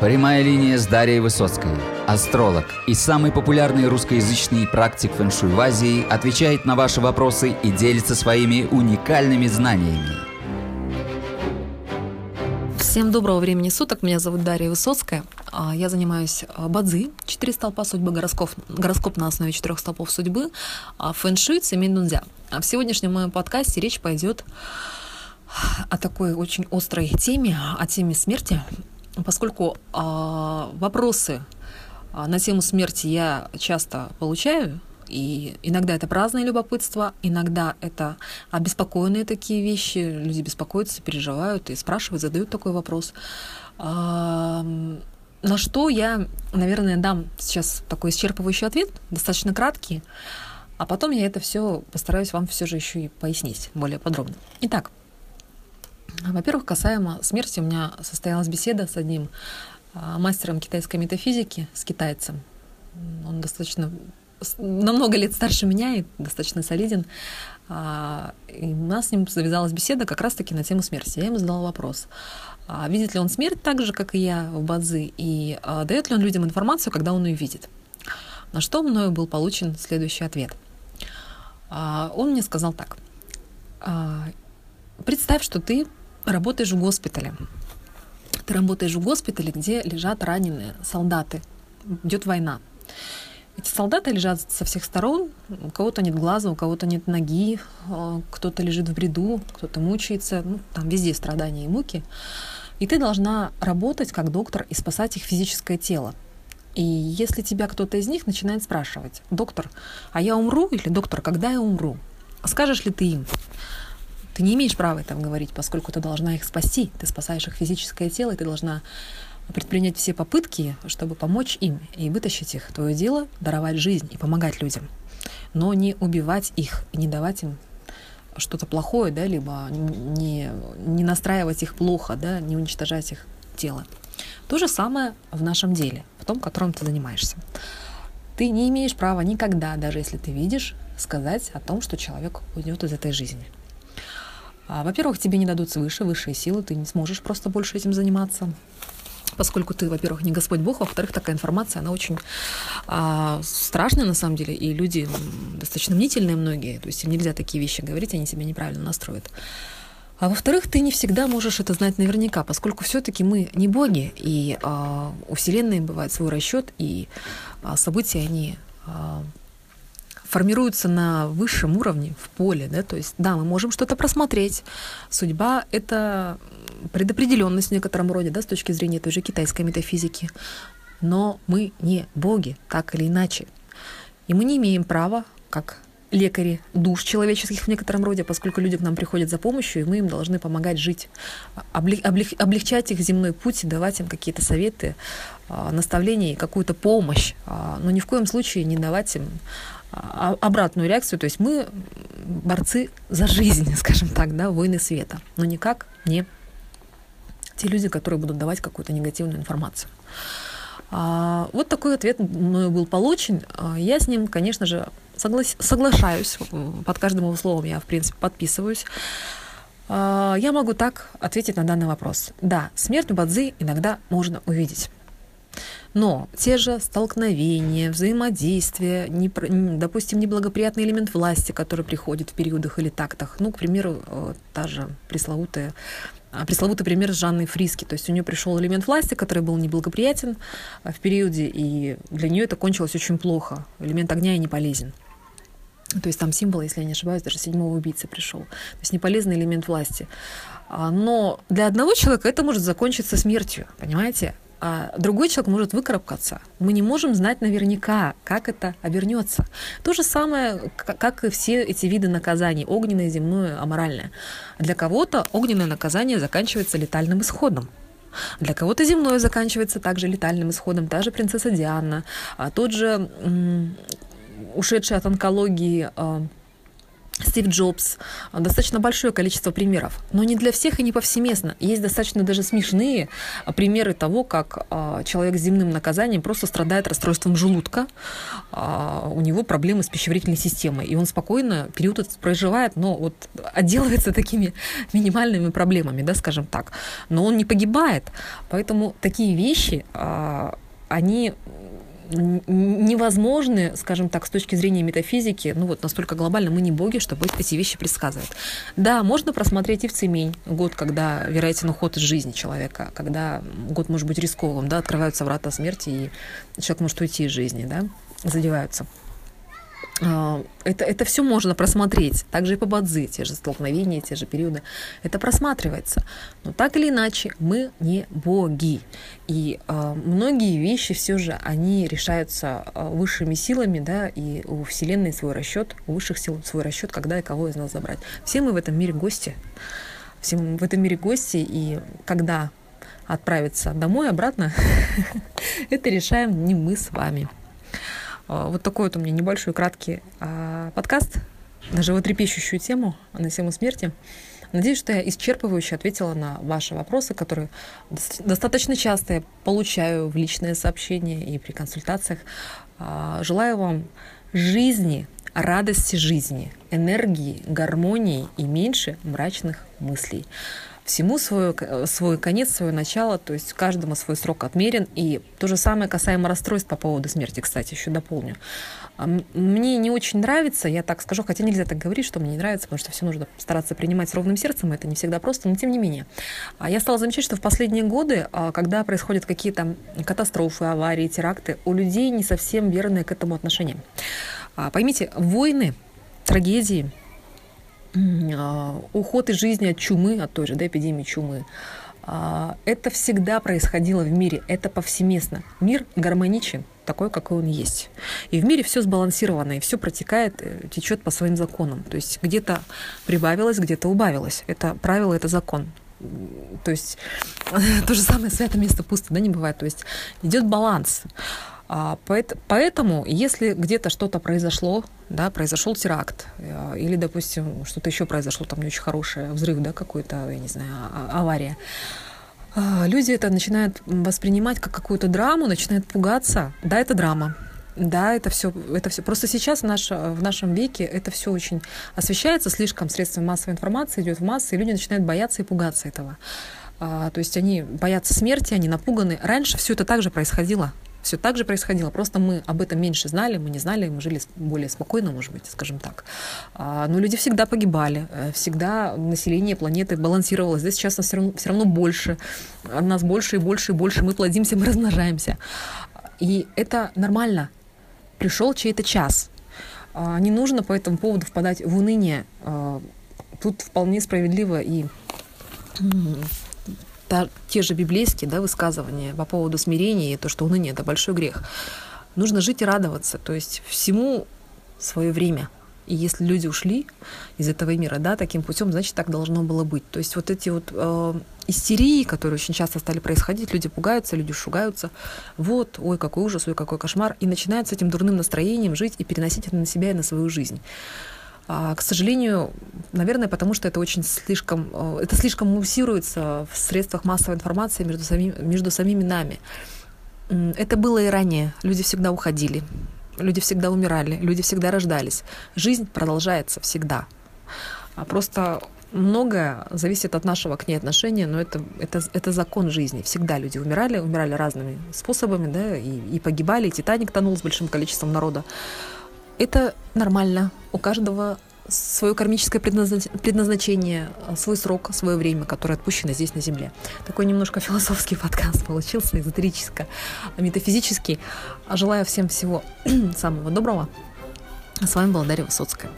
Прямая линия с Дарьей Высоцкой. Астролог и самый популярный русскоязычный практик фэншуй в Азии отвечает на ваши вопросы и делится своими уникальными знаниями. Всем доброго времени суток. Меня зовут Дарья Высоцкая. А, я занимаюсь а, бадзи, четыре столпа судьбы, гороскоп, гороскоп на основе четырех столпов судьбы, а, фэншуй, цемень дунзя. В сегодняшнем моем подкасте речь пойдет о такой очень острой теме, о теме смерти, поскольку а, вопросы а, на тему смерти я часто получаю, и иногда это праздное любопытство, иногда это обеспокоенные такие вещи, люди беспокоятся, переживают и спрашивают, задают такой вопрос. А, на что я, наверное, дам сейчас такой исчерпывающий ответ, достаточно краткий, а потом я это все постараюсь вам все же еще и пояснить более подробно. Итак, во-первых, касаемо смерти, у меня состоялась беседа с одним а, мастером китайской метафизики, с китайцем. Он достаточно намного лет старше меня и достаточно солиден. А, и у нас с ним завязалась беседа как раз-таки на тему смерти. Я ему задала вопрос. А видит ли он смерть так же, как и я в Бадзи, и дает ли он людям информацию, когда он ее видит? На что мною был получен следующий ответ. Он мне сказал так. Представь, что ты работаешь в госпитале. Ты работаешь в госпитале, где лежат раненые солдаты. Идет война. Эти солдаты лежат со всех сторон. У кого-то нет глаза, у кого-то нет ноги, а, кто-то лежит в бреду, кто-то мучается. Ну, там везде страдания и муки. И ты должна работать как доктор и спасать их физическое тело. И если тебя кто-то из них начинает спрашивать, доктор, а я умру или доктор, когда я умру? Скажешь ли ты им? Ты не имеешь права это говорить, поскольку ты должна их спасти. Ты спасаешь их физическое тело, и ты должна предпринять все попытки, чтобы помочь им и вытащить их. Твое дело — даровать жизнь и помогать людям, но не убивать их, не давать им что-то плохое, да, либо не, не настраивать их плохо, да, не уничтожать их тело. То же самое в нашем деле, в том, которым ты занимаешься. Ты не имеешь права никогда, даже если ты видишь, сказать о том, что человек уйдет из этой жизни. А, во-первых, тебе не дадут свыше, высшие силы, ты не сможешь просто больше этим заниматься поскольку ты, во-первых, не Господь Бог, во-вторых, такая информация, она очень а, страшная на самом деле, и люди достаточно мнительные многие, то есть им нельзя такие вещи говорить, они себя неправильно настроят. А во-вторых, ты не всегда можешь это знать наверняка, поскольку все-таки мы не боги, и а, у Вселенной бывает свой расчет, и а, события, они а, формируются на высшем уровне, в поле, да, то есть, да, мы можем что-то просмотреть. Судьба — это предопределенность в некотором роде, да, с точки зрения той же китайской метафизики. Но мы не боги, так или иначе. И мы не имеем права, как лекари душ человеческих в некотором роде, поскольку люди к нам приходят за помощью, и мы им должны помогать жить, облегчать их земной путь, давать им какие-то советы, а, наставления и какую-то помощь, а, но ни в коем случае не давать им обратную реакцию, то есть мы борцы за жизнь, скажем так, да, войны света, но никак не те люди, которые будут давать какую-то негативную информацию. А, вот такой ответ мною был получен. А, я с ним, конечно же, соглас... соглашаюсь. Под каждым его словом я, в принципе, подписываюсь. Я могу так ответить на данный вопрос. Да, смерть Бадзи иногда можно увидеть. Но те же столкновения, взаимодействия, не, допустим, неблагоприятный элемент власти, который приходит в периодах или тактах, ну, к примеру, э, та же пресловутая а, пресловутый пример с Жанной Фриски. То есть у нее пришел элемент власти, который был неблагоприятен а, в периоде, и для нее это кончилось очень плохо. Элемент огня и не полезен. То есть там символ, если я не ошибаюсь, даже седьмого убийцы пришел. То есть неполезный элемент власти. А, но для одного человека это может закончиться смертью, понимаете? А другой человек может выкарабкаться. Мы не можем знать наверняка, как это обернется. То же самое, как и все эти виды наказаний, огненное, земное, аморальное. Для кого-то огненное наказание заканчивается летальным исходом. Для кого-то земное заканчивается также летальным исходом. Та же принцесса Диана, а тот же ушедший от онкологии а, Стив Джобс, достаточно большое количество примеров, но не для всех и не повсеместно. Есть достаточно даже смешные примеры того, как а, человек с земным наказанием просто страдает расстройством желудка, у него проблемы с пищеварительной системой, и он спокойно период этот проживает, но вот отделывается такими минимальными проблемами, да, скажем так. Но он не погибает, поэтому такие вещи, они невозможны, скажем так, с точки зрения метафизики, ну вот настолько глобально мы не боги, чтобы эти вещи предсказывать. Да, можно просмотреть и в Цемень год, когда вероятен уход из жизни человека, когда год может быть рисковым, да, открываются врата смерти, и человек может уйти из жизни, да, задеваются. А, это, это все можно просмотреть. Также и по Бадзи, те же столкновения, те же периоды. Это просматривается. Но так или иначе, мы не боги. И э, многие вещи все же, они решаются высшими силами, да, и у Вселенной свой расчет, у высших сил свой расчет, когда и кого из нас забрать. Все мы в этом мире гости. Все мы в этом мире гости, и когда отправиться домой, обратно, это решаем не мы с вами. А, вот такой вот у меня небольшой краткий а, подкаст на животрепещущую тему, на тему смерти. Надеюсь, что я исчерпывающе ответила на ваши вопросы, которые достаточно часто я получаю в личные сообщения и при консультациях. А, желаю вам жизни, радости жизни, энергии, гармонии и меньше мрачных мыслей всему свой, свой конец, свое начало, то есть каждому свой срок отмерен. И то же самое касаемо расстройств по поводу смерти, кстати, еще дополню. Мне не очень нравится, я так скажу, хотя нельзя так говорить, что мне не нравится, потому что все нужно стараться принимать с ровным сердцем, это не всегда просто, но тем не менее. А я стала замечать, что в последние годы, а, когда происходят какие-то катастрофы, аварии, теракты, у людей не совсем верное к этому отношение. А, поймите, войны, трагедии, уход из жизни от чумы, от той же да, эпидемии чумы, а, это всегда происходило в мире, это повсеместно. Мир гармоничен, такой, какой он есть. И в мире все сбалансировано, и все протекает, э, течет по своим законам. То есть где-то прибавилось, где-то убавилось. Это правило, это закон. То есть то же самое святое место пусто, да, не бывает. То есть идет баланс. А, поэтому, если где-то что-то произошло, да, произошел теракт, э, или, допустим, что-то еще произошло, там не очень хорошее, взрыв, да, какой-то, я не знаю, а, а, авария, люди это начинают воспринимать как какую-то драму, начинают пугаться. Да, это драма. Да, это все, это все. Просто сейчас наш, в нашем веке это все очень освещается слишком средствами массовой информации, идет в массы, и люди начинают бояться и пугаться этого. А, то есть они боятся смерти, они напуганы. Раньше все это также происходило все так же происходило. Просто мы об этом меньше знали, мы не знали, мы жили более спокойно, может быть, скажем так. А, но люди всегда погибали, э, всегда население планеты балансировалось. Здесь сейчас нас все равно, все равно больше, нас больше и больше и больше, мы плодимся, мы размножаемся. И это нормально. Пришел чей-то час. А, не нужно по этому поводу впадать в уныние. А, тут вполне справедливо и та, те же библейские да, высказывания по поводу смирения и то, что уныние — это большой грех. Нужно жить и радоваться, то есть всему свое время. И если люди ушли из этого мира, да, таким путем, значит, так должно было быть. То есть вот эти вот э, истерии, которые очень часто стали происходить, люди пугаются, люди шугаются. Вот, ой, какой ужас, ой, какой кошмар. И начинают с этим дурным настроением жить и переносить это на себя и на свою жизнь. А, к сожалению, наверное, потому что это очень слишком, э, это слишком муссируется в средствах массовой информации между, самим, между самими нами. Это было и ранее. Люди всегда уходили, люди всегда умирали, люди всегда рождались. Жизнь продолжается всегда. А просто многое зависит от нашего к ней отношения, но это, это, это закон жизни. Всегда люди умирали, умирали разными способами, да, и, и погибали, и Титаник тонул с большим количеством народа. Это нормально. У каждого свое кармическое предназначение, свой срок, свое время, которое отпущено здесь на Земле. Такой немножко философский подкаст получился, эзотерический, метафизический. Желаю всем всего самого доброго. С вами была Дарья Высоцкая.